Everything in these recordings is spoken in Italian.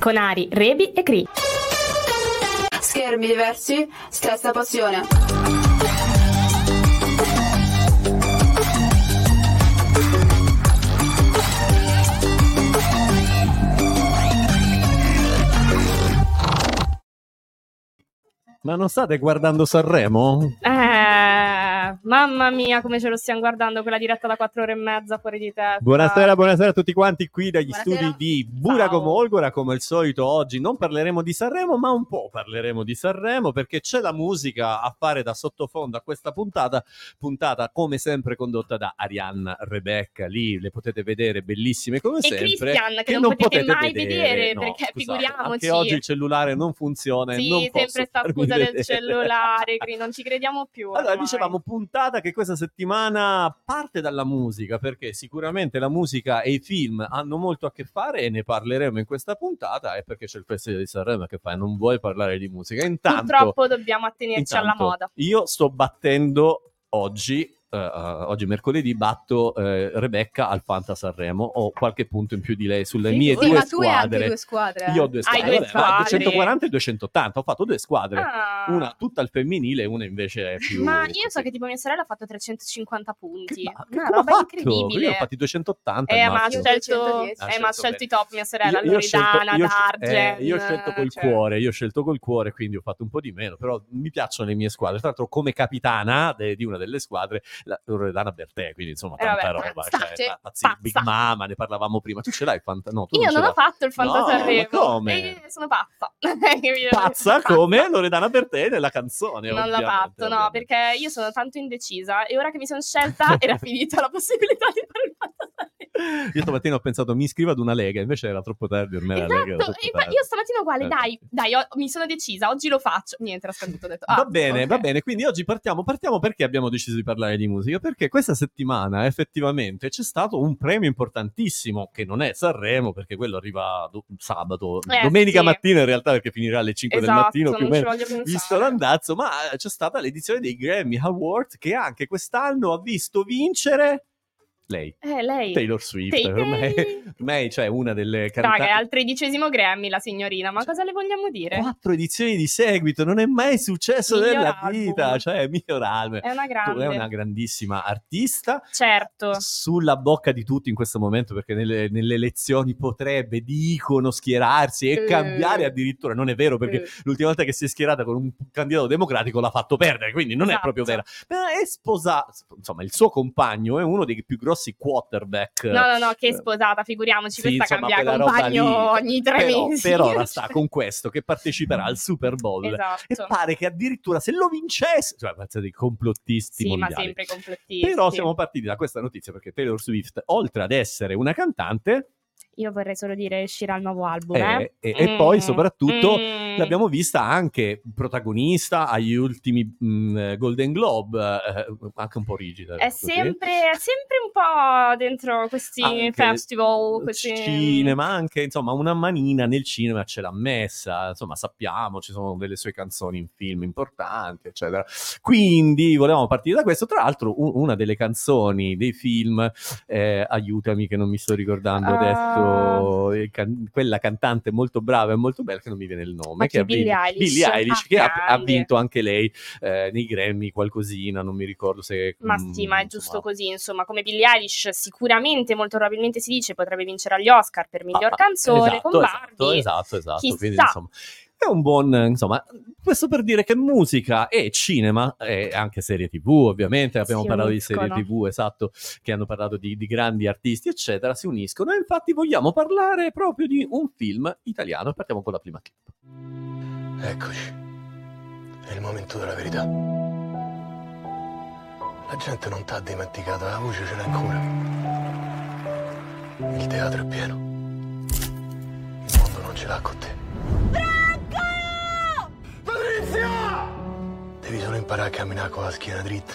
con Ari, Rebi e Cri. Schermi diversi, stessa passione. Ma non state guardando Sanremo? Mamma mia, come ce lo stiamo guardando quella diretta da quattro ore e mezza fuori di testa. Buonasera, buonasera a tutti quanti qui dagli Buonasera. studi di Buraco Ciao. Molgora. Come al solito, oggi non parleremo di Sanremo, ma un po' parleremo di Sanremo perché c'è la musica a fare da sottofondo a questa puntata. Puntata come sempre condotta da Arianna Rebecca. Lì le potete vedere bellissime come E sempre. Christian, che, non potete, mai vedere, No, perché scusate, figuriamoci. Anche oggi il cellulare non funziona Sì, sempre sta scusa del vedere. cellulare, Cri, non ci crediamo più. Allora, ormai. dicevamo puntata che questa settimana parte dalla musica, perché sicuramente la musica e i film hanno molto a che fare e ne parleremo in questa puntata, e perché c'è il Festival di Sanremo che fai, non vuoi parlare di musica. Intanto, Purtroppo dobbiamo attenerci alla intanto, moda. Io sto battendo oggi, eh, oggi mercoledì, batto eh, Rebecca al Fanta Sanremo, ho qualche punto in più di lei sulle Sì, mie sì, due ma tu hai anche squadre. due squadre. Io ho due squadre, due squadre. 240 e 280, ho fatto due squadre. Ah. Una tutta al femminile e una invece è più... Ma io so che tipo mia sorella ha fatto 350 punti. Che, ma, che Una roba fatto? incredibile. Io ho fatti 280 Eh, ma ha scelto, 210. eh, ma ha scelto i top, mia sorella, Io- io ho scelto- Loredana, io eh, io ho scelto col cioè- cuore, io ho scelto col cuore, quindi ho fatto un po' di meno, però mi piacciono le mie squadre. Tra l'altro, come capitana de- di una delle squadre, la Loredana Bertè, quindi insomma, Eh, tanta vabbè, roba. pazza, cioè, cioè, pazzi-. Big Mama, ne parlavamo prima. Tu ce l'hai, Fanta? No, Io non l'hai. ho fatto il Fanta No, come? Eh, sono pazza. Pazza come Loredana Bertè nella canzone. Non l'ho fatto, no, perché io sono tanto indecisa e ora che mi sono scelta era finita la possibilità di fare il Fanta Sanremo. Io stamattina ho pensato mi iscrivo ad una lega, invece era troppo tardi, ormai lega Esatto, tardi. io stamattina uguale, Eh. dai, dai, ho- mi sono decisa, oggi lo faccio. Niente, era scaduto, ho detto, ah, va bene, ok. va bene. Quindi oggi partiamo, partiamo perché abbiamo deciso di parlare di musica? Perché questa settimana effettivamente c'è stato un premio importantissimo che non è Sanremo, perché quello arriva do- sabato, Eh, domenica sì. mattina in realtà perché finirà alle 5 Esatto, del mattino più o meno. Visto l'andazzo, ma c'è stata l'edizione dei Grammy Awards che anche quest'anno ha visto vincere lei, Eh, lei. Taylor Swift. Tay- ormai, ormai cioè una delle cantanti. Raga, è al tredicesimo Grammy la signorina, ma cosa le vogliamo dire? quattro edizioni di seguito, non è mai successo Miglior nella album. vita, cioè miglior album. È una grande. è una grandissima artista, Certo. sulla bocca di tutti in questo momento perché nelle, nelle elezioni potrebbe, dicono, schierarsi e Eh. cambiare addirittura, non è vero perché Eh. l'ultima volta che si è schierata con un candidato democratico l'ha fatto perdere, quindi non è Esatto. proprio vera. Però è sposata, insomma il suo compagno è uno dei più grossi quarterback. No, no, no, che è sposata, figuriamoci, Sì, questa insomma, cambia roba compagno lì. ogni tre però, mesi. per ora sta con questo che parteciperà al Super Bowl. E Esatto. pare che addirittura se lo vincesse, cioè, pensate dei complottisti Sì, ma mondiali. sempre complottisti. Però siamo partiti da questa notizia perché Taylor Swift, oltre ad essere una cantante, Io vorrei solo dire uscirà il nuovo album, è- eh. e, e poi soprattutto mm. l'abbiamo vista anche protagonista agli ultimi mh, Golden Globe, eh, anche un po' rigida. È sempre, è sempre un po' dentro questi Anche festival, questi... cinema anche insomma una manina nel cinema ce l'ha messa insomma sappiamo ci sono delle sue canzoni in film importanti eccetera quindi volevamo partire da questo tra l'altro una delle canzoni dei film eh, aiutami che non mi sto ricordando adesso il can- quella cantante molto brava e molto bella che non mi viene il nome Ma che vinto- Billie Eilish? Billie Eilish, Ah, che ha, ha vinto anche lei eh, nei Grammy qualcosina non mi ricordo se Ma mm, sì, ma è insomma, giusto così, insomma, come Billie Eilish sicuramente, molto probabilmente si dice, potrebbe vincere agli Oscar per miglior Ah, canzone esatto, con esatto, Barbie. Esatto, esatto. Chissà. Quindi, insomma, è un buon, insomma, questo per dire che musica e cinema, e anche serie tv ovviamente, abbiamo Si parlato di serie tv, esatto, che hanno parlato di, di grandi artisti, eccetera, si uniscono e infatti vogliamo parlare proprio di un film italiano. Partiamo con la prima clip. Eccoci. È il momento della verità. La gente non t'ha dimenticato, la voce ce l'ha ancora. Il teatro è pieno. Il mondo non ce l'ha con te. Patrizia! Devi solo imparare a camminare con la schiena dritta.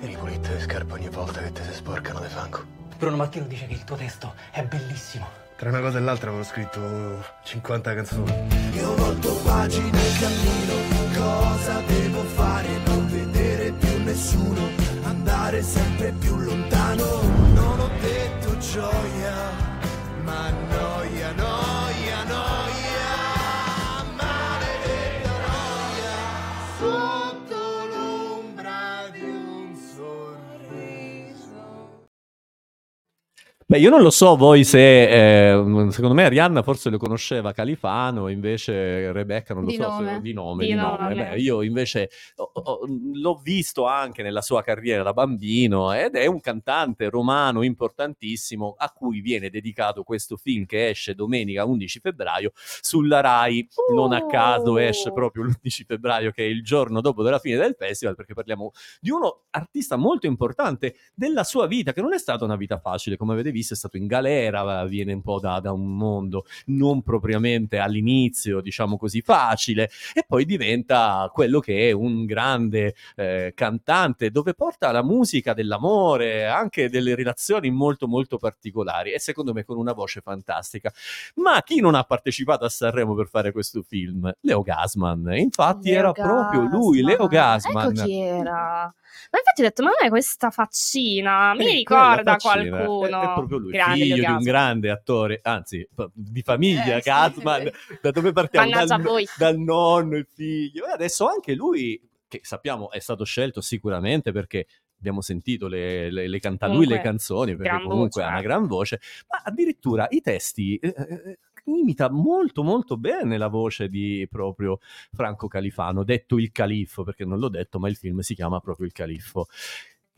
E ripulite le scarpe ogni volta che te si sporcano di fango. Bruno Mattino dice che il tuo testo è bellissimo. Tra una cosa e l'altra avevo scritto 50 canzoni. Io volto pagina e cammino, cosa devo fare? Non vedere più nessuno, andare sempre più lontano. Non ho detto gioia, ma Beh, io non lo so voi se, eh, secondo me Arianna forse lo conosceva Califano, invece Rebecca non lo Di so se- nome. di nome. Di di nome. nome. Beh, io invece ho- ho- l'ho visto anche nella sua carriera da bambino ed è un cantante romano importantissimo a cui viene dedicato questo film che esce domenica 11 febbraio sulla Rai. Non a caso esce Uh. proprio l'11 febbraio che è il giorno dopo della fine del festival perché parliamo di uno artista molto importante della sua vita, che non è stata una vita facile, come avete visto, è stato in galera, viene un po' da, da un mondo non propriamente all'inizio, diciamo così, facile, e poi diventa quello che è un grande eh, cantante, dove porta la musica dell'amore, anche delle relazioni molto molto particolari, e secondo me con una voce fantastica. Ma chi non ha partecipato a Sanremo per fare questo film? Leo Gasman. Infatti Leo era proprio lui, Leo Gasman. Ecco chi era. Ma infatti ho detto, ma non è questa faccina? Mi Eh, ricorda qualcuno. È, è proprio lui, Grande figlio di un grande attore, anzi, di famiglia, Eh, sì. Gasman. Da dove partiamo? Dal, dal nonno, il figlio. E adesso anche lui, che sappiamo è stato scelto sicuramente perché abbiamo sentito le, le, le canta lui le canzoni, perché comunque voce, ha una eh. gran voce, ma addirittura i testi... eh, eh, imita molto molto bene la voce di proprio Franco Califano, detto il califfo, perché non l'ho detto, ma il film si chiama proprio il califfo.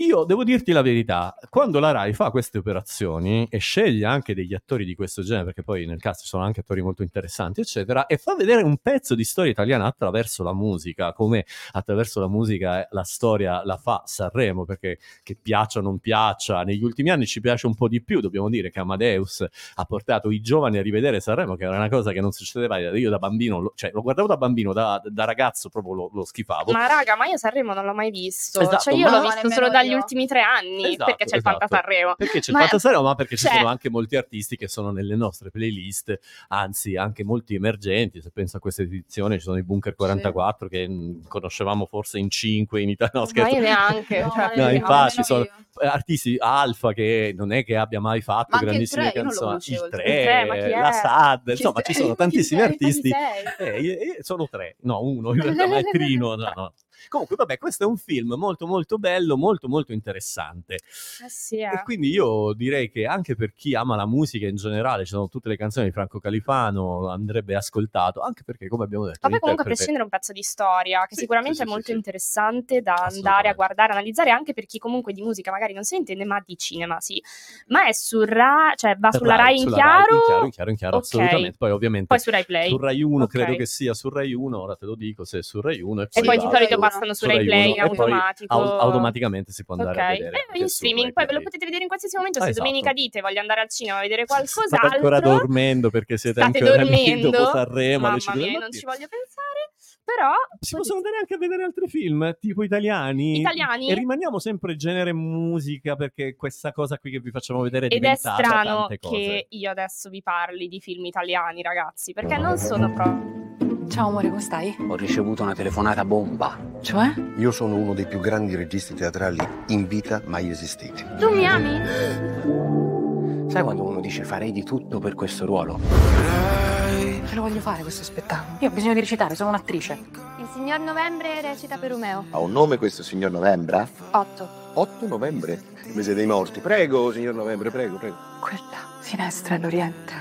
Io devo dirti la verità, quando la Rai fa queste operazioni e sceglie anche degli attori di questo genere, perché poi nel cast ci sono anche attori molto interessanti, eccetera, e fa vedere un pezzo di storia italiana attraverso la musica, come attraverso la musica eh, la storia la fa Sanremo, perché che piaccia o non piaccia, negli ultimi anni ci piace un po' di più, dobbiamo dire che Amadeus ha portato i giovani a rivedere Sanremo, che era una cosa che non succedeva, io da bambino, lo- cioè lo guardavo da bambino, da, da ragazzo proprio lo, lo schifavo. Ma raga, ma io Sanremo non l'ho mai visto. Esatto, cioè, io ma- l'ho visto solo dagli io. ultimi tre anni. Esatto, perché c'è il esatto. Fanta Sanremo. Perché c'è il Ma- Fanta Sanremo, ma perché ci cioè- sono anche molti artisti che sono nelle nostre playlist, anzi anche molti emergenti, se penso a questa edizione ci sono i Bunker 44 che mh, conoscevamo forse in 5 in Italia, no Ma scherzo, io neanche. No, cioè, ma No, nemmeno infatti io. sono eh, artisti Alfa che non è che abbia mai fatto Ma il grandissime io canzoni, il il 3, tre, ma chi la? SAD, insomma ci sono tantissimi artisti eh, io- io- sono tre, no, uno in realtà, ma è Trino. No, no. Comunque, vabbè, questo è un film molto, molto bello, molto, molto interessante. Eh sì, eh. E quindi io direi che anche per chi ama la musica in generale, ci sono tutte le canzoni di Franco Califano, andrebbe ascoltato, anche perché, come abbiamo detto, Vabbè, comunque a prescindere un pezzo di storia che Sì, sicuramente sì, è molto interessante da andare a guardare, analizzare anche per chi comunque di musica magari non ne intende, ma di cinema sì. Ma è su Rai, cioè va sulla Rai, in, sulla chiaro, in chiaro, in chiaro, in chiaro, Ok. assolutamente. Poi ovviamente poi su Rai Play. su Rai 1 Ok. credo che sia su Rai 1, ora te lo dico se è su Rai 1 E poi poi va- di solito Rai passano su su Rai Play 1 in poi automatico. au- automaticamente si può andare Ok. a vedere. E anche in streaming, poi ve lo potete vedere in qualsiasi momento. Se Esatto. domenica dite voglio andare al cinema a vedere State qualcos'altro. ancora dormendo perché siete State ancora dormendo. dopo Sanremo Mamma 5 del mia, non ci voglio pensare. Però Si possono andare anche a vedere altri film, tipo italiani. Italiani? E rimaniamo sempre genere musica, perché questa cosa qui che vi facciamo vedere è Ed è strano che io adesso vi parli di film italiani, ragazzi, perché non sono proprio. Ciao amore, come stai? Ho ricevuto una telefonata bomba. Cioè? Io sono uno dei più grandi registi teatrali in vita mai esistiti. Tu mi ami? Sai quando uno dice farei di tutto per questo ruolo? Ce lo voglio fare questo spettacolo. Io ho bisogno di recitare, sono un'attrice. Il signor Novembre recita per Romeo. Ha un nome questo signor Novembra? Otto. 8 novembre, mese dei morti. Prego, signor Novembre, prego, prego. Quella finestra è l'Oriente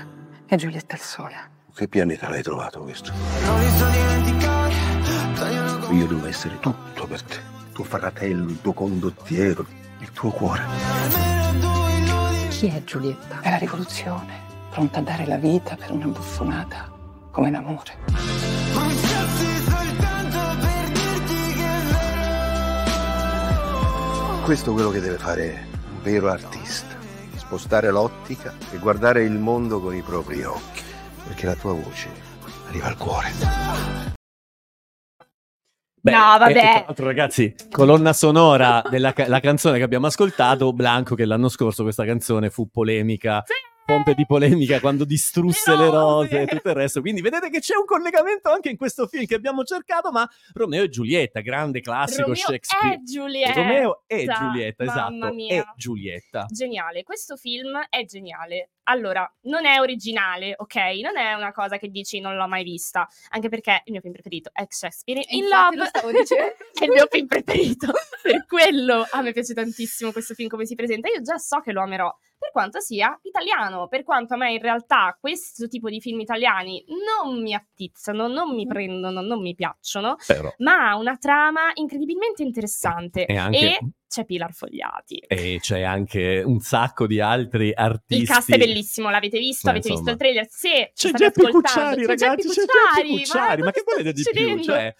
e Giulietta è il sole. Che pianeta l'hai trovato questo? Io devo essere tutto per te. Il tuo fratello, il tuo condottiero, il tuo cuore. Chi è Giulietta? È la rivoluzione, pronta a dare la vita per una buffonata come l'amore. Questo è quello che deve fare un vero artista. Spostare l'ottica e guardare il mondo con i propri occhi. Perché la tua voce arriva al cuore. Beh, No, vabbè. e tra l'altro, ragazzi, colonna sonora della ca- la canzone che abbiamo ascoltato, Blanco, che l'anno scorso questa canzone fu polemica. Pompe di polemica quando distrusse Le le rose. e tutto il resto. Quindi vedete che c'è un collegamento anche in questo film che abbiamo cercato, ma Romeo e Giulietta, grande classico Romeo Shakespeare. è Giulietta. Romeo e Giulietta, esatto, e Giulietta. Geniale, questo film è geniale. Allora, non è originale, ok? Non è una cosa che dici non l'ho mai vista, anche perché il mio film preferito è Shakespeare in Infatti Love. lo stavo dicendo. è il mio film preferito. per quello a me piace tantissimo questo film come si presenta. Io già so che lo amerò. Per quanto sia italiano, per quanto a me in realtà questo tipo di film italiani non mi attizzano, non mi prendono, non mi piacciono, Però. ma ha una trama incredibilmente interessante E anche- e c'è Pilar Fogliati. E c'è anche un sacco di altri artisti. Il cast è bellissimo, l'avete visto? Ma Avete insomma. visto il trailer? Se C'è Geppi Cucciari, c'è ragazzi, Geppi c'è Cucciari, Geppi Cucciari, ma che cosa volete di più? succedendo? Cioè,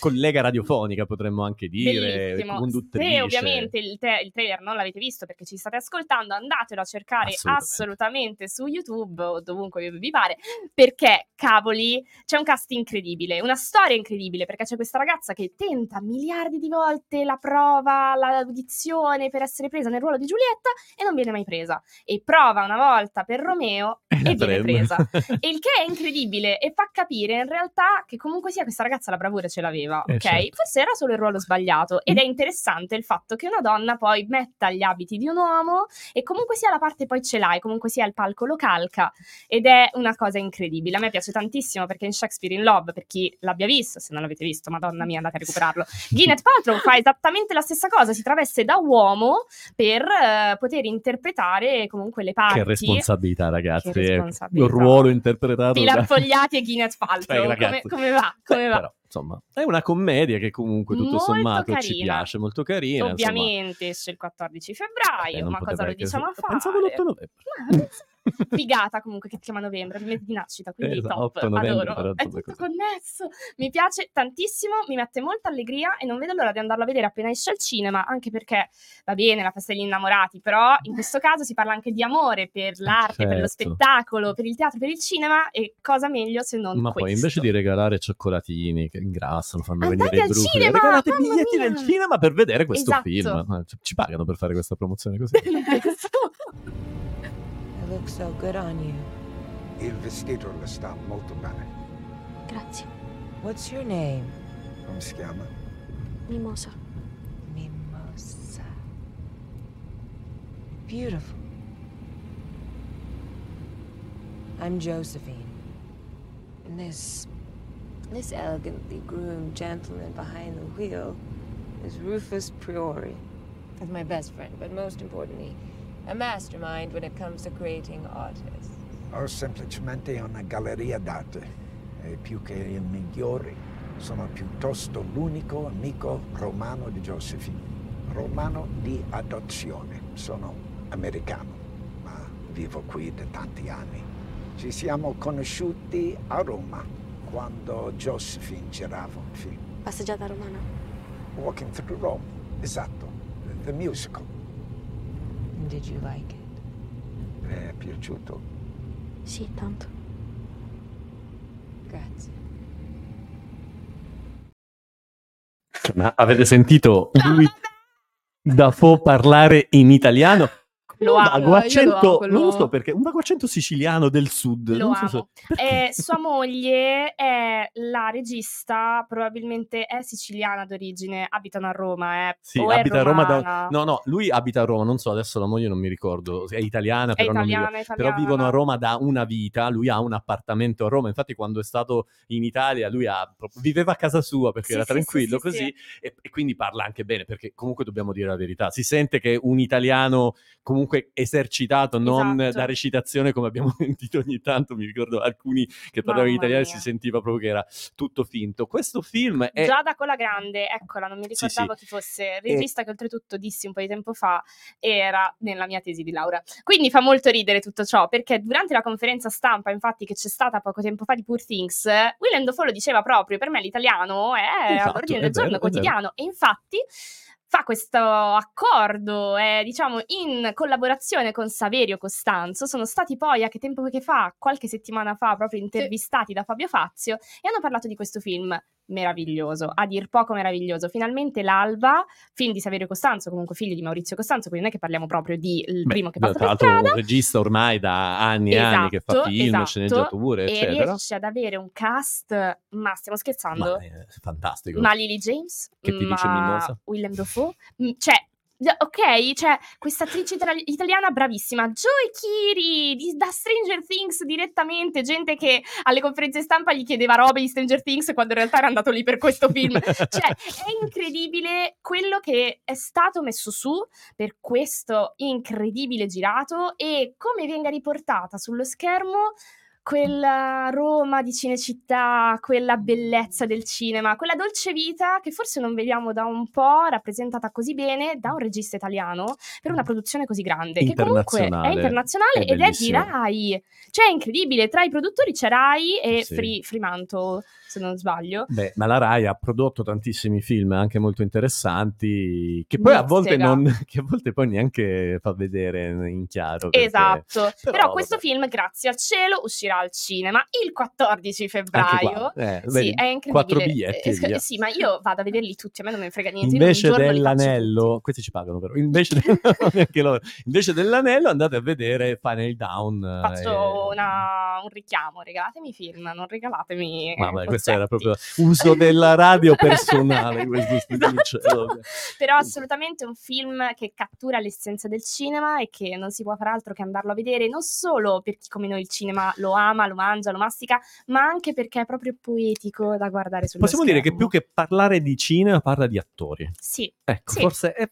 collega radiofonica potremmo anche dire, Bellissimo. conduttrice. Se ovviamente il, te- il trailer non l'avete visto perché ci state ascoltando, andatelo a cercare Assolutamente. assolutamente, su YouTube o dovunque vi pare, perché cavoli, c'è un cast incredibile, una storia incredibile, perché c'è questa ragazza che tenta miliardi di volte la prova, l'audizione per essere presa nel ruolo di Giulietta e non viene mai presa. E prova una volta per Romeo e, la viene presa. E il che è incredibile e fa capire in realtà che comunque sia questa ragazza la bravura ce l'aveva, Eh, ok? certo. Forse era solo il ruolo sbagliato ed è interessante il fatto che una donna poi metta gli abiti di un uomo e comunque sia la parte poi ce l'hai, comunque sia il palco lo calca ed è una cosa incredibile. A me piace tantissimo perché in Shakespeare in Love, per chi l'abbia visto, se non l'avete visto, madonna mia, andate a recuperarlo. Gwyneth Paltrow fa esattamente la stessa cosa, si traveste da uomo per eh, poter interpretare comunque le parti. Che responsabilità, ragazzi. Che eh. responsabilità. Un ruolo interpretato Pilar da... Fogliati e Gwyneth Cioè, Paltrow. come, ragazzi. come va? Come va? Però, insomma, è una commedia che comunque tutto Molto sommato ci carina. piace, molto carina. Ovviamente esce il 14 febbraio, Eh, non ma cosa lo che- diciamo a fare? Pensavo l'8 novembre. Ma- Figata comunque che si chiama novembre, il mese di nascita, quindi Esatto, top, 8 novembre, adoro. È tutto così. connesso, mi piace tantissimo, mi mette molta allegria e non vedo l'ora di andarlo a vedere appena esce al cinema, anche perché va bene la festa degli innamorati, però in questo caso si parla anche di amore per l'arte, per lo Certo. spettacolo, per il teatro, per il cinema e cosa meglio se non Ma questo. poi invece di regalare cioccolatini che ingrassano, fanno Andate venire i drupi, cinema, regalate biglietti del cinema per vedere questo Esatto. film. Ma ci- Ci pagano per fare questa promozione così? It looks so good on you. Il vestito le sta molto bene. Grazie. What's your name? Come si chiama? Mimosa. Mimosa. Beautiful. I'm Josephine. And this this elegantly groomed gentleman behind the wheel is Rufus Priori. That's my best friend, but most importantly, a mastermind when it comes to creating artists. Ho semplicemente una galleria d'arte. E più che il migliore, sono piuttosto l'unico amico romano di Josephine. Romano di adozione. Sono americano, ma vivo qui da tanti anni. Ci siamo conosciuti a Roma quando Josephine girava un film. Passeggiata romana. Walking Through Rome. Esatto. The musical. And did you like it? È piaciuto? Sì, tanto. Grazie. Ma avete sentito lui da fo parlare in italiano? Lo un amo, lo accento, quello- non lo so perché, un vago accento siciliano del sud. Lo so amo. se- Eh, sua moglie è la regista, probabilmente è siciliana d'origine, abitano a Roma, eh. Sì, o è abita a Roma da... No, no, lui abita a Roma, non so, adesso la moglie non mi ricordo, è italiana, È però non mi italiana, italiana. Però vivono a Roma da una vita, lui ha un appartamento a Roma, infatti quando è stato in Italia lui ha, viveva a casa sua perché Sì, era sì, tranquillo sì, sì, così E, e quindi parla anche bene perché comunque dobbiamo dire la verità, si sente che un italiano comunque esercitato, non Esatto. da recitazione come abbiamo sentito ogni tanto, mi ricordo alcuni che parlavano in italiano e si sentiva proprio che era tutto finto. Questo film è... Giada Cola Grande, eccola, non mi Sì, sì. ricordavo chi fosse, regista che oltretutto dissi un po' di tempo fa era nella mia tesi di laurea. Quindi fa molto ridere tutto ciò, perché durante la conferenza stampa, infatti, che c'è stata poco tempo fa di Poor Things, Willem Dafoe lo diceva proprio, per me l'italiano è Esatto, all'ordine del giorno vero. quotidiano. E infatti fa questo accordo, è, diciamo, in collaborazione con Saverio Costanzo. Sono stati poi, a che tempo che fa, qualche settimana fa, proprio intervistati da Fabio Fazio e hanno parlato di questo film meraviglioso, a dir poco meraviglioso. Finalmente l'Alba, film di Saverio Costanzo, comunque figlio di Maurizio Costanzo, quindi non è che parliamo proprio di il Beh, primo che tra passa per l'altro strada. un regista ormai da anni e anni che fa Esatto, film, esatto, sceneggiature, e eccetera. riesce ad avere un cast, ma stiamo scherzando? Ma è fantastico. Ma Lily James, Che ti dice ma Mimosa? Willem Dafoe, cioè Ok, cioè questa attrice itali- italiana bravissima, Joy Kiri di- da Stranger Things direttamente, gente che alle conferenze stampa gli chiedeva robe di Stranger Things quando in realtà era andato lì per questo film. cioè, è incredibile quello che è stato messo su per questo incredibile girato e come venga riportata sullo schermo quella Roma di Cinecittà, quella bellezza del cinema, quella dolce vita che forse non vediamo da un po', rappresentata così bene da un regista italiano per una produzione così grande, che comunque è Internazionale. È ed è di. Rai. Cioè è incredibile, tra i produttori c'è Rai e Sì. Free- Fremantle, se non sbaglio. Beh, ma la Rai ha prodotto tantissimi film anche molto interessanti che poi a volte, non, che a volte poi neanche fa vedere in chiaro. perché- Esatto, però, però, questo vabbè. film, grazie al cielo, uscirà al cinema il 14 Anche febbraio. eh, sì, vedi, è incredibile. quattro biglietti Eh, e sì, ma io vado a vederli tutti, a me non me ne frega niente. Invece dell'anello, questi ci pagano però, invece, del-. Invece dell'anello andate a vedere Final Down. eh, Faccio una- un richiamo, regalatemi film, non regalatemi. Vabbè, questo era proprio uso della radio personale, questo dice. vabbè. Però assolutamente un film che cattura l'essenza del cinema e che non si può far altro che andarlo a vedere, non solo per chi come noi il cinema lo ama, lo mangia, lo mastica, ma anche perché è proprio poetico da guardare sullo Possiamo dire che schermo. più che parlare di cinema parla di attori. Sì, Ecco, Sì. forse è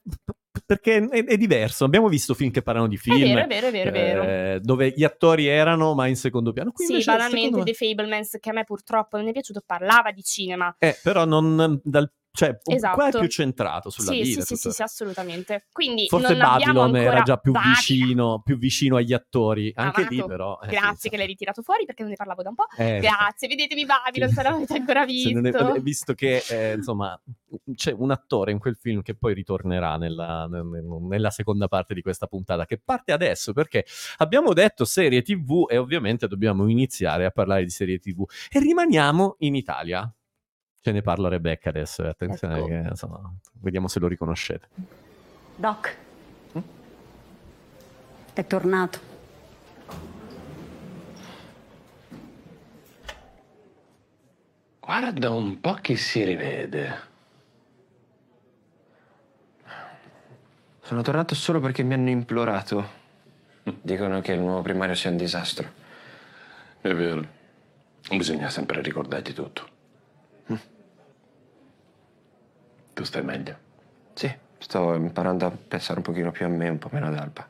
perché è, è diverso. Abbiamo visto film che parlano di film vero, è vero, è vero, è vero. eh, dove gli attori erano ma in secondo piano. Qui Sì, banalmente secondo me- The Fablemans, che a me purtroppo non è piaciuto, parlava di cinema. Eh, però non dal cioè Esatto. qua è più centrato sulla sì, vita. sì, sì, sì, sì, assolutamente. Quindi Forse Babylon era già più vicino, più vicino agli attori. Anche lì, Amato. però. eh, Grazie sì. che l'hai ritirato fuori perché non ne parlavo da un po'. Eh, Grazie, vedetemi Babylon, se non l'avete ancora visto. è- visto che eh, insomma c'è un attore in quel film che poi ritornerà nella, nel- nella seconda parte di questa puntata che parte adesso perché abbiamo detto serie tv e ovviamente dobbiamo iniziare a parlare di serie tv e rimaniamo in Italia ce ne parla Rebecca adesso e attenzione Ecco. che, insomma, vediamo se lo riconoscete Doc. È tornato. Guarda un po' chi si rivede. Sono tornato solo perché mi hanno implorato. Dicono che il nuovo primario sia un disastro. È vero. Bisogna sempre ricordarti tutto. Tu stai meglio. Sì, sto imparando a pensare un pochino più a me, un po' meno ad Alba.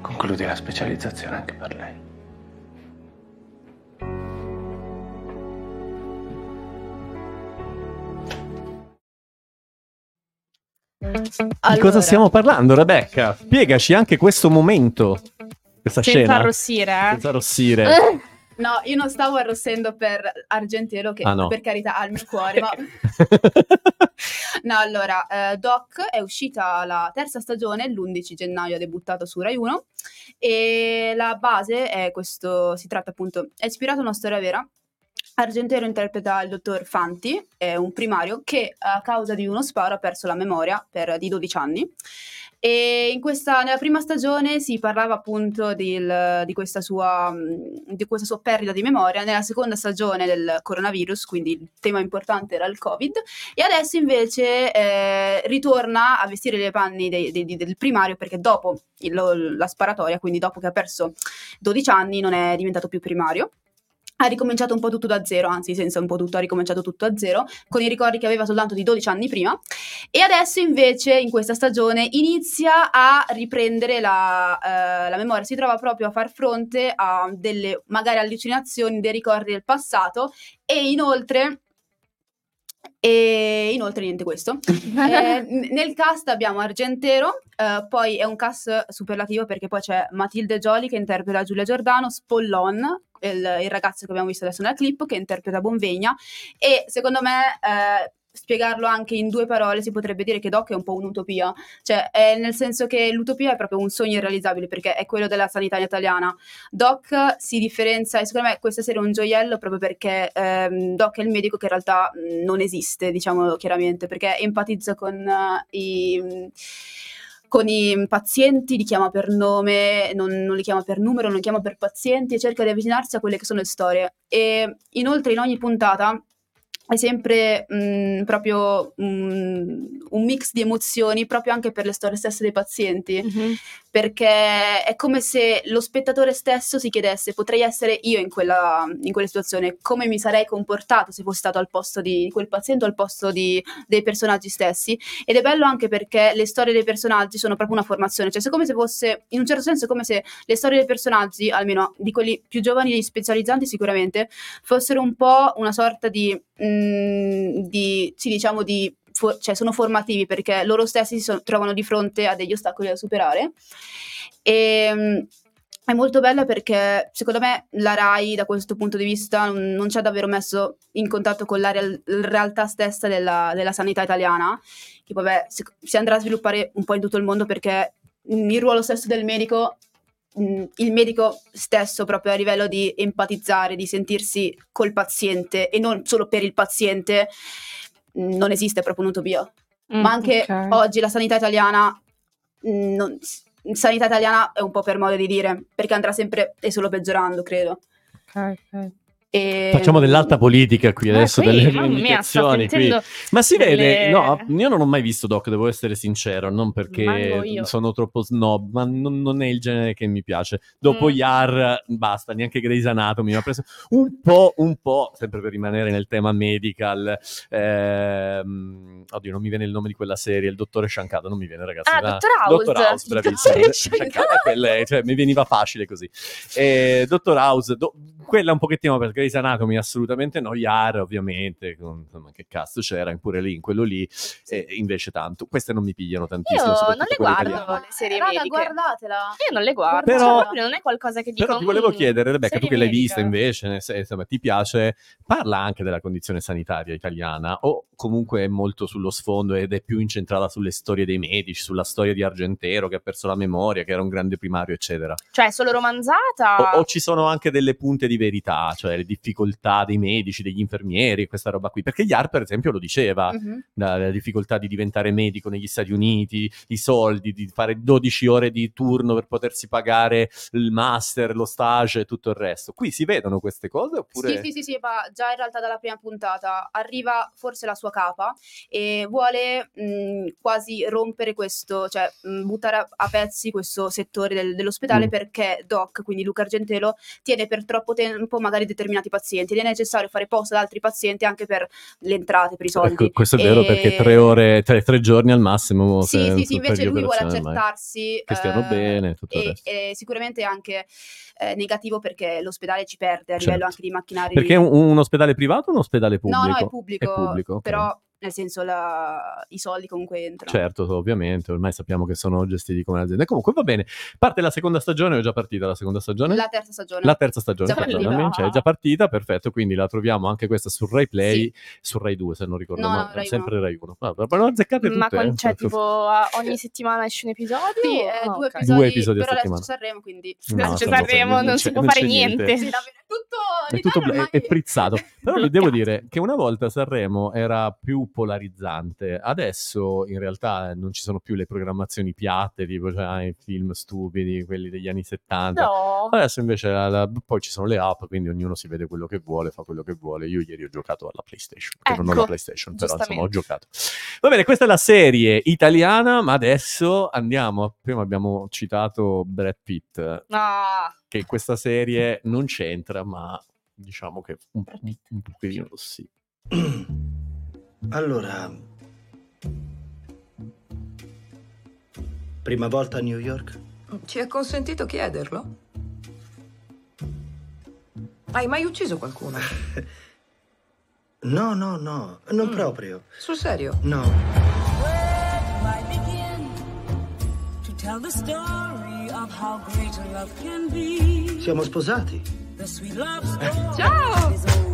Concludi la specializzazione anche per lei. Di cosa stiamo parlando Rebecca? spiegaci anche questo momento questa Senza scena arrossire, eh. senza arrossire No, io non stavo arrossendo per Argentero, che Ah, no. per carità ha il mio cuore, ma... No, allora, eh, Doc è uscita la terza stagione, l'11 gennaio ha debuttato su Rai 1 e la base è questo, si tratta appunto, è ispirato a una storia vera. Argentero interpreta il dottor Fanti, un primario che a causa di uno sparo ha perso la memoria per, di 12 anni e questa, nella prima stagione si parlava appunto del- di, questa sua, di questa sua perdita di memoria, nella seconda stagione del coronavirus, quindi il tema importante era il Covid, e adesso invece eh, ritorna a vestire le panni dei- dei- del primario perché dopo il- la sparatoria, quindi dopo che ha perso 12 anni, non è diventato più primario. Ha ricominciato un po' tutto da zero, anzi senza un po' tutto, ha ricominciato tutto da zero, con i ricordi che aveva soltanto di 12 anni prima. E adesso invece in questa stagione inizia a riprendere la, eh, la memoria, si trova proprio a far fronte a delle magari allucinazioni, dei ricordi del passato e inoltre... E inoltre niente questo. Eh, nel cast abbiamo Argentero, eh, poi è un cast superlativo perché poi c'è Matilde Gioli che interpreta Giulia Giordano, Spollon, il, il ragazzo che abbiamo visto adesso nella clip, che interpreta Bonvegna e secondo me... eh, spiegarlo anche in due parole si potrebbe dire che Doc è un po' un'utopia, cioè nel senso che l'utopia è proprio un sogno irrealizzabile perché è quello della sanità italiana. Doc si differenzia e secondo me questa serie è un gioiello proprio perché ehm, Doc è il medico che in realtà mh, non esiste, diciamolo chiaramente, perché empatizza con eh, i... mh, con i pazienti, li chiama per nome, non, non li chiama per numero, non li chiama per pazienti e cerca di avvicinarsi a quelle che sono le storie. E inoltre in ogni puntata è sempre mh, proprio mh, un mix di emozioni proprio anche per le storie stesse dei pazienti perché è come se lo spettatore stesso si chiedesse potrei essere io in quella, in quella situazione? Come mi sarei comportato se fossi stato al posto di quel paziente o al posto di- dei personaggi stessi? Ed è bello anche perché le storie dei personaggi sono proprio una formazione cioè è come se fosse in un certo senso come se le storie dei personaggi almeno di quelli più giovani e specializzanti sicuramente fossero un po' una sorta di, mm, di sì diciamo di fo- cioè sono formativi perché loro stessi si so- trovano di fronte a degli ostacoli da superare. E mm, è molto bella perché secondo me la RAI da questo punto di vista non, ci ha davvero messo in contatto con la real- realtà stessa della, della sanità italiana, che beh, si, si andrà a sviluppare un po' in tutto il mondo perché il ruolo stesso del medico, mm, il medico stesso proprio a livello di empatizzare, di sentirsi col paziente e non solo per il paziente, non esiste proprio un'utopia. Mm, Ma anche ok. oggi la sanità italiana mm, non- sanità italiana è un po' per modo di dire, perché andrà sempre e solo peggiorando, credo. E- Facciamo dell'alta politica qui adesso, qui, delle mia, rivendicazioni. qui. sentendo Ma si vede, delle- no, io non ho mai visto Doc, devo essere sincero, non perché sono troppo snob, ma non, non è il genere che mi piace. Dopo Mm. Yar, basta, neanche Grey's Anatomy mi ha preso un po', un po', sempre per rimanere nel tema medical. ehm, oddio, non mi viene il nome di quella serie, il dottore Shankata, non mi viene ragazzi. Ah, Dottor House. Dottor House, bravissimo. quella cioè, mi veniva facile così. Eh, Dottor House, do- quella un pochettino per Grey's Anatomy, assolutamente no. Yar, ovviamente, con- insomma, che cazzo c'era pure lì, in quello lì, e invece tanto. Queste non mi pigliano tantissimo. Io non le guardo italiane. le serie Raga, mediche. guardatela. Io non le guardo, Però- cioè, proprio non è qualcosa che dico. Però ti volevo "Mm, chiedere, Rebecca, tu che l'hai medica". vista invece, nel senso, insomma, ti piace, parla anche della condizione sanitaria italiana o comunque è molto sullo sfondo ed è più incentrata sulle storie dei medici, sulla storia di Argentero che ha perso la memoria, che era un grande primario, eccetera. Cioè, è solo romanzata? O, o ci sono anche delle punte di verità, cioè le difficoltà dei medici, degli infermieri, questa roba qui. Perché Yar, per esempio, lo diceva, Mhm. la, la difficoltà di diventare medico negli Stati Uniti, i soldi, di fare 12 ore di turno per potersi pagare il master, lo stage e tutto il resto. Qui si vedono queste cose oppure... Sì, sì, sì, sì, ma già in realtà dalla prima puntata arriva forse la sua capa e vuole mh, quasi rompere questo, cioè mh, buttare a, a pezzi questo settore del- dell'ospedale Mm. perché Doc, quindi Luca Argentelo, tiene per troppo tempo magari determinati pazienti ed è necessario fare posto ad altri pazienti anche per le entrate, per i soldi. Ecco, questo è vero E- perché tre ore, tre, tre giorni al massimo. Sì, sì, sì, invece lui vuole accertarsi. Che stiano eh, bene, tutto e, e sicuramente anche eh, negativo perché l'ospedale ci perde a Certo. livello anche di macchinari. Perché è un, un ospedale privato o un ospedale pubblico? No, no, è pubblico, È pubblico, ok. però nel senso la- i soldi comunque entrano. Certo, ovviamente, ormai sappiamo che sono gestiti come un'azienda. Comunque va bene, parte la seconda stagione, o è già partita la seconda stagione? La terza stagione. La terza stagione, Già perdonami, partita. cioè è già partita, perfetto, quindi la troviamo anche questa su Rai Play, su Rai 2 se non ricordo No, no, male, Rai sempre Rai 1. Ma ma non azzeccate tutte, Ma quan- eh. cioè, tipo, a- ogni settimana esce un episodio? Sì, eh, Ah, due ok. episodi, Due episodi a però adesso settimana. c'è Sanremo, quindi No, Adesso Sanremo, non si può non fare c'è niente. Sì, davvero, tutto È tutto bla- è, è frizzato. Però vi devo dire che una volta Sanremo era più polarizzante, adesso in realtà non ci sono più le programmazioni piatte, tipo cioè, i film stupidi, quelli degli anni 70. No. Adesso invece la- la- poi ci sono le app, quindi ognuno si vede quello che vuole, fa quello che vuole. Io ieri ho giocato alla PlayStation, che non ho la Ecco, PlayStation, però insomma ho giocato. Va bene, questa è la serie italiana, ma adesso andiamo. Prima abbiamo citato Brad Pitt, Ah, che in questa serie non c'entra, ma diciamo che un, un, un pochino sì. Allora, prima volta a New York? Ci è consentito chiederlo? Hai mai ucciso qualcuno? No, no, no, non Mm. proprio. Sul serio? No. Siamo sposati. Ciao!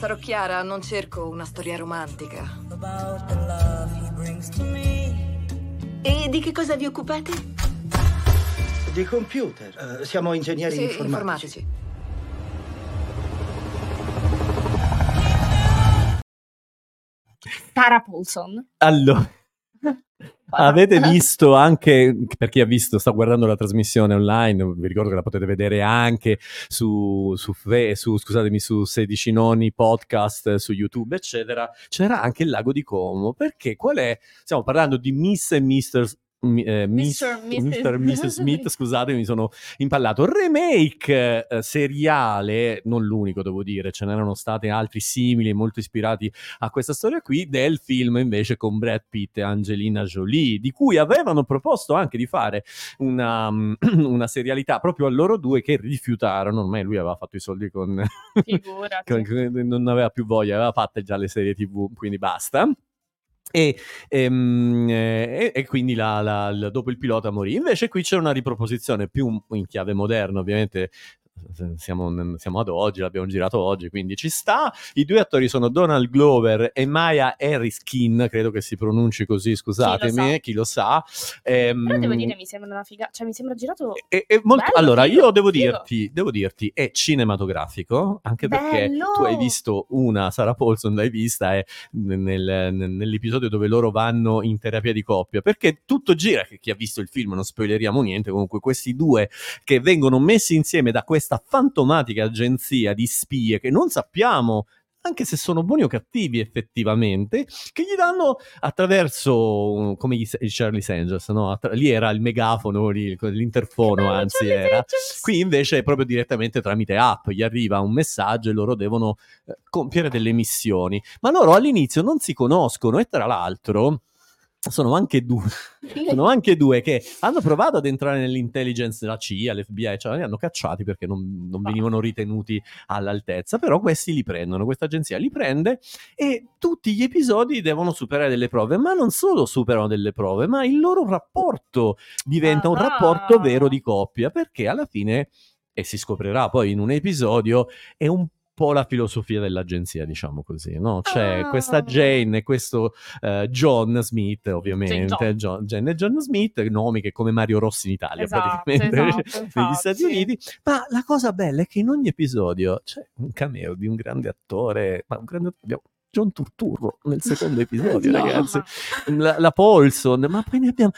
Sarò chiara, non cerco una storia romantica. E di che cosa vi occupate? Di computer. Eh, siamo ingegneri Sì, informatici. informatici. Tara Paulson. Allora, Avete visto anche, per chi ha visto, sta guardando la trasmissione online, vi ricordo che la potete vedere anche su, su, su scusatemi, su 16 nonni podcast, su YouTube, eccetera. C'era anche il lago di Como, perché qual è? Stiamo parlando di Miss e Mister mi- eh, Miss- Mr. Mrs. Mr. Mrs. Smith, scusate, mi sono impallato. Remake eh, seriale, non l'unico, devo dire, ce n'erano stati altri simili, molto ispirati a questa storia qui, del film invece con Brad Pitt e Angelina Jolie, di cui avevano proposto anche di fare una, una serialità proprio a loro due che rifiutarono. Ormai lui aveva fatto i soldi con- con- non aveva più voglia, aveva fatte già le serie TV, quindi basta. E, ehm, eh, e- e quindi la- la- la- dopo il pilota morì. Invece qui c'è una riproposizione più in chiave moderna, ovviamente. Siamo, siamo ad oggi, l'abbiamo girato oggi, quindi ci sta. I due attori sono Donald Glover e Maya Harriskin, credo che si pronunci così, scusatemi, sa. chi lo sa. Ehm, Però devo dire, mi sembra una figa, cioè mi sembra girato è- è molto- bello, allora, figo, io devo figo. dirti, devo dirti, è cinematografico, anche perché Bello! tu hai visto una, Sarah Paulson l'hai vista, è nel- nel- nell'episodio dove loro vanno in terapia di coppia, perché tutto gira, che chi ha visto il film non spoileriamo niente, comunque questi due che vengono messi insieme da questa fantomatica agenzia di spie che non sappiamo anche se sono buoni o cattivi effettivamente, che gli danno attraverso, come gli- i Charlie Angels, no? Attra- lì era il megafono, lì, l'interfono anzi era, qui invece è proprio direttamente tramite app, gli arriva un messaggio e loro devono eh, compiere delle missioni, ma loro all'inizio non si conoscono e tra l'altro... Sono anche, due, sono anche due che hanno provato ad entrare nell'intelligence della CIA, l'FBI, cioè li hanno cacciati perché non, non venivano ritenuti all'altezza, però questi li prendono, questa agenzia li prende e tutti gli episodi devono superare delle prove, ma non solo superano delle prove, ma il loro rapporto diventa un Ah. rapporto vero di coppia, perché alla fine, e si scoprirà poi in un episodio, è un po' la filosofia dell'agenzia, diciamo così, no? C'è Ah. questa Jane e questo eh, John Smith, ovviamente, John. John- Jane e John Smith, nomi che come Mario Rossi in Italia, Esatto, praticamente, esatto, negli infatti. Stati Uniti. Ma la cosa bella è che in ogni episodio c'è un cameo di un grande attore, ma un grande abbiamo John Turturro nel secondo episodio, No. ragazzi. La, la Paulson, ma poi ne abbiamo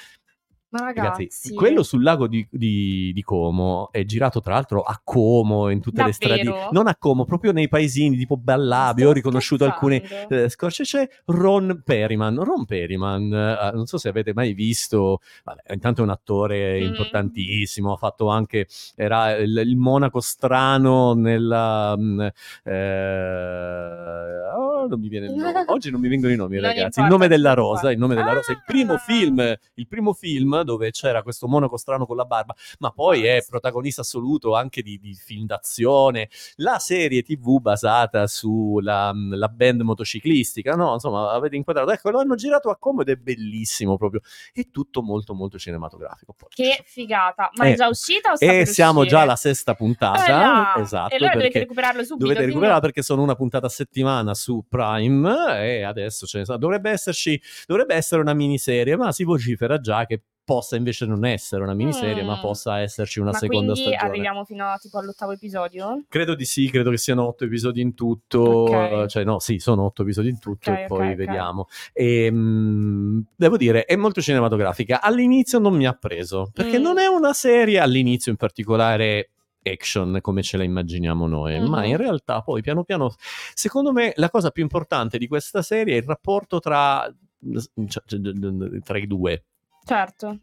ragazzi, Ragazzi, quello sul lago di, di- di Como è girato tra l'altro a Como, in tutte le Davvero? strade, non a Como, proprio nei paesini tipo Ballabio. Ho riconosciuto alcune eh, scorce. C'è Ron Perryman. Ron Perryman, eh, non so se avete mai visto, vabbè, intanto è un attore Mm. importantissimo. Ha fatto anche, era il, il monaco strano nella. mm, eh, oh, non mi viene il nome. Oggi non mi vengono i nomi, Non ragazzi. importa, il nome della rosa, il nome della rosa. Il Ah! primo film, il primo film dove c'era questo monaco strano con la barba, ma poi è protagonista assoluto anche di, di film d'azione. La serie TV basata sulla la band motociclistica, no? Insomma, avete inquadrato. Ecco, lo hanno girato a Como ed è bellissimo proprio. È tutto molto, molto cinematografico. Poi. Che figata. Ma Eh, è già uscita o sta E per siamo uscire? già alla sesta puntata. Eh esatto. E allora dovete recuperarlo subito. Dovete quindi- recuperarla perché sono una puntata a settimana su Prime e adesso ce ne sa- dovrebbe esserci dovrebbe essere una miniserie, ma si vocifera già che possa invece non essere una miniserie, Mm. ma possa esserci una Ma seconda quindi stagione. arriviamo fino a tipo all'ottavo episodio? Credo di sì, credo che siano otto episodi in tutto, Ok. cioè no, sì, sono otto episodi in tutto Ok, e poi ok. vediamo. E, mh, devo dire, è molto cinematografica. All'inizio non mi ha preso, perché Mm. non è una serie, all'inizio in particolare action come ce la immaginiamo noi, Mhm. ma in realtà poi piano piano, secondo me la cosa più importante di questa serie è il rapporto tra, cioè, tra i due, Certo.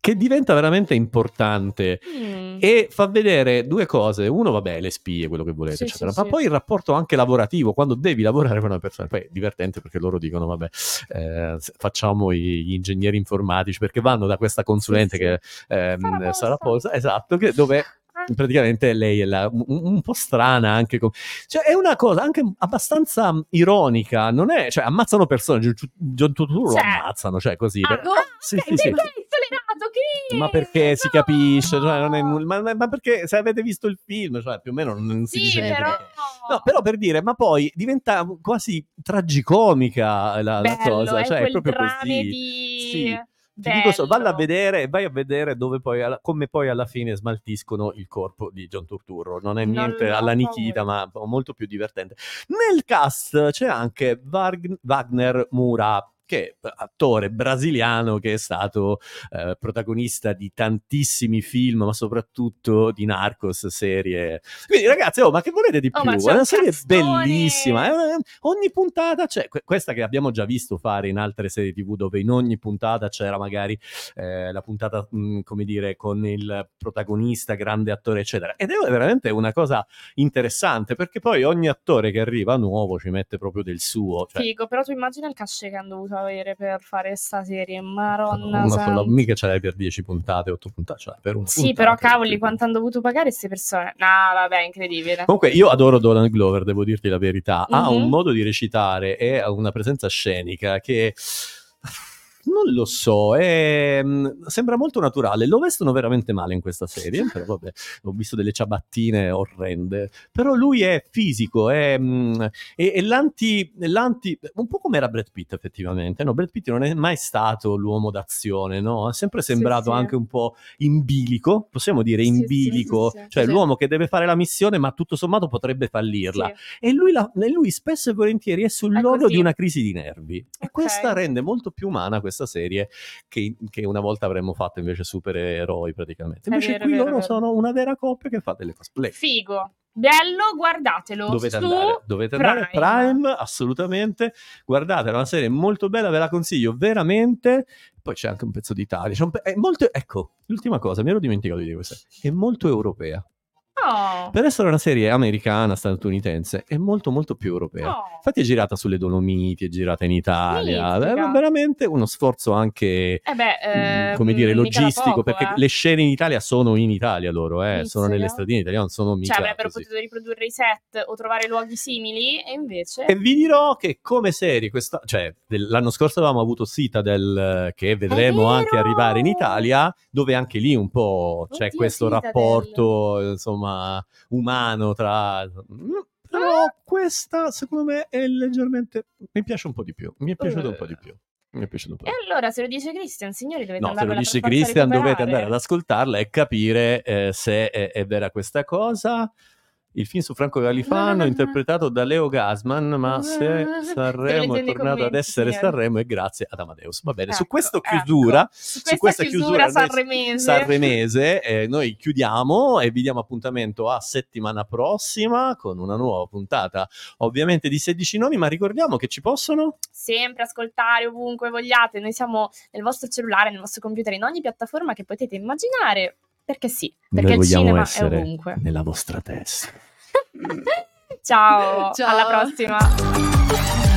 che diventa veramente importante Mm. e fa vedere due cose. Uno, vabbè, le spie, quello che volete, Sì, eccetera. sì, ma sì. poi il rapporto anche lavorativo, quando devi lavorare con una persona. Poi è divertente perché loro dicono, vabbè, eh, facciamo gli ingegneri informatici perché vanno da questa consulente che ehm, Sara Sara Posa, esatto, che, dove praticamente lei è la- un, un po' strana anche com- cioè è una cosa anche abbastanza ironica non è cioè ammazzano persone John Turturro lo Cioè- ammazzano cioè così Ah, per- no, sì, sì, sì. Ma perché si capisce? Cioè, ma, perché se avete visto il film, cioè, più o meno non, si Sì, dice però... No, però per dire, ma poi diventa quasi tragicomica la, cosa, cioè è proprio così. Sì. Ti dico solo, valla a vedere, vai a vedere dove poi alla- come poi alla fine smaltiscono il corpo di John Turturro. Non è Non niente ho alla Nikita, ma molto più divertente. Nel cast c'è anche Wagner Murat. Che è attore brasiliano che è stato eh, protagonista di tantissimi film, ma soprattutto di Narcos, serie. Quindi ragazzi, oh, ma che volete di Oh, più? c'è È una un serie castone! bellissima, una- ogni puntata c'è, que- questa che abbiamo già visto fare in altre serie TV dove in ogni puntata c'era magari eh, la puntata, mh, come dire, con il protagonista, grande attore, eccetera. Ed è veramente una cosa interessante perché poi ogni attore che arriva nuovo ci mette proprio del suo. Cioè, Figo, però tu immagina il cachet che hanno dovuto avere per fare sta serie, maronna una sola, santa. mica ce l'hai per 10 puntate, 8 puntate, ce l'hai per un Sì, però cavoli, quanto hanno dovuto pagare queste persone? No, vabbè, incredibile. Comunque, io adoro Donald Glover, devo dirti la verità. Ha Mhm. un modo di recitare e ha una presenza scenica che. Non lo so, è- mm, sembra molto naturale. Lo vestono veramente male in questa serie, però vabbè, ho visto delle ciabattine orrende. Però lui è fisico, è, è- è l'anti, l'anti- un po' come era Brad Pitt effettivamente. No, Brad Pitt non è mai stato l'uomo d'azione, no? Ha sempre sembrato sì. anche un po' in bilico, possiamo dire in Sì, sì, bilico, sì, sì. cioè Sì. l'uomo che deve fare la missione ma tutto sommato potrebbe fallirla. Sì. E lui, la- e lui spesso e volentieri è sull'orlo così. di una crisi di nervi. E Ok. questa rende molto più umana questa serie che, che una volta avremmo fatto invece supereroi praticamente. Invece vero, qui vero, loro vero. sono una vera coppia che fa delle cosplay. Figo. Bello, guardatelo. Dovete andare, dovete andare Prime, assolutamente. Guardate, è una serie molto bella, ve la consiglio veramente. Poi c'è anche un pezzo d'Italia. Pe- è molto, ecco, l'ultima cosa, mi ero dimenticato di dire questa. È molto europea. Oh. Per essere una serie americana, statunitense, è molto molto più europea. Oh. Infatti è girata sulle Dolomiti, è girata in Italia, è veramente uno sforzo anche, Eh beh, mm, come eh, dire, mica da logistico, poco, perché eh. le scene in Italia sono in Italia loro, eh, sono nelle stradine italiane, non sono mica Cioè, avrebbero così. potuto riprodurre i set o trovare luoghi simili, e invece... E vi dirò che come serie, questa, cioè l'anno scorso avevamo avuto Citadel eh, che vedremo anche arrivare in Italia, dove anche lì un po' c'è Oddio, questo Citadel. rapporto insomma umano tra... Mm, Però questa secondo me è leggermente... mi piace un po' di più, mi è piaciuto un po' di più. Mi è piaciuto un po'. E allora, se lo dice Christian, signori, dovete No, se lo dice Christian dovete andare ad ascoltarla e capire eh, se è, è vera questa cosa. Il film su Franco Califano, interpretato da Leo Gasman, ma se Sanremo è tornato ad essere. Sanremo è grazie ad Amadeus. Va bene, su Ecco, questa ecco. chiusura, Su questa chiusura noi- sanremese. sanremese, eh, noi chiudiamo e vi diamo appuntamento a settimana prossima con una nuova puntata, ovviamente di 16 nomi, ma ricordiamo che ci possono... sempre ascoltare ovunque vogliate. Noi siamo nel vostro cellulare, nel vostro computer, in ogni piattaforma che potete immaginare. Perché sì, perché Noi il cinema è ovunque. nella vostra testa. Ciao, Ciao. alla prossima.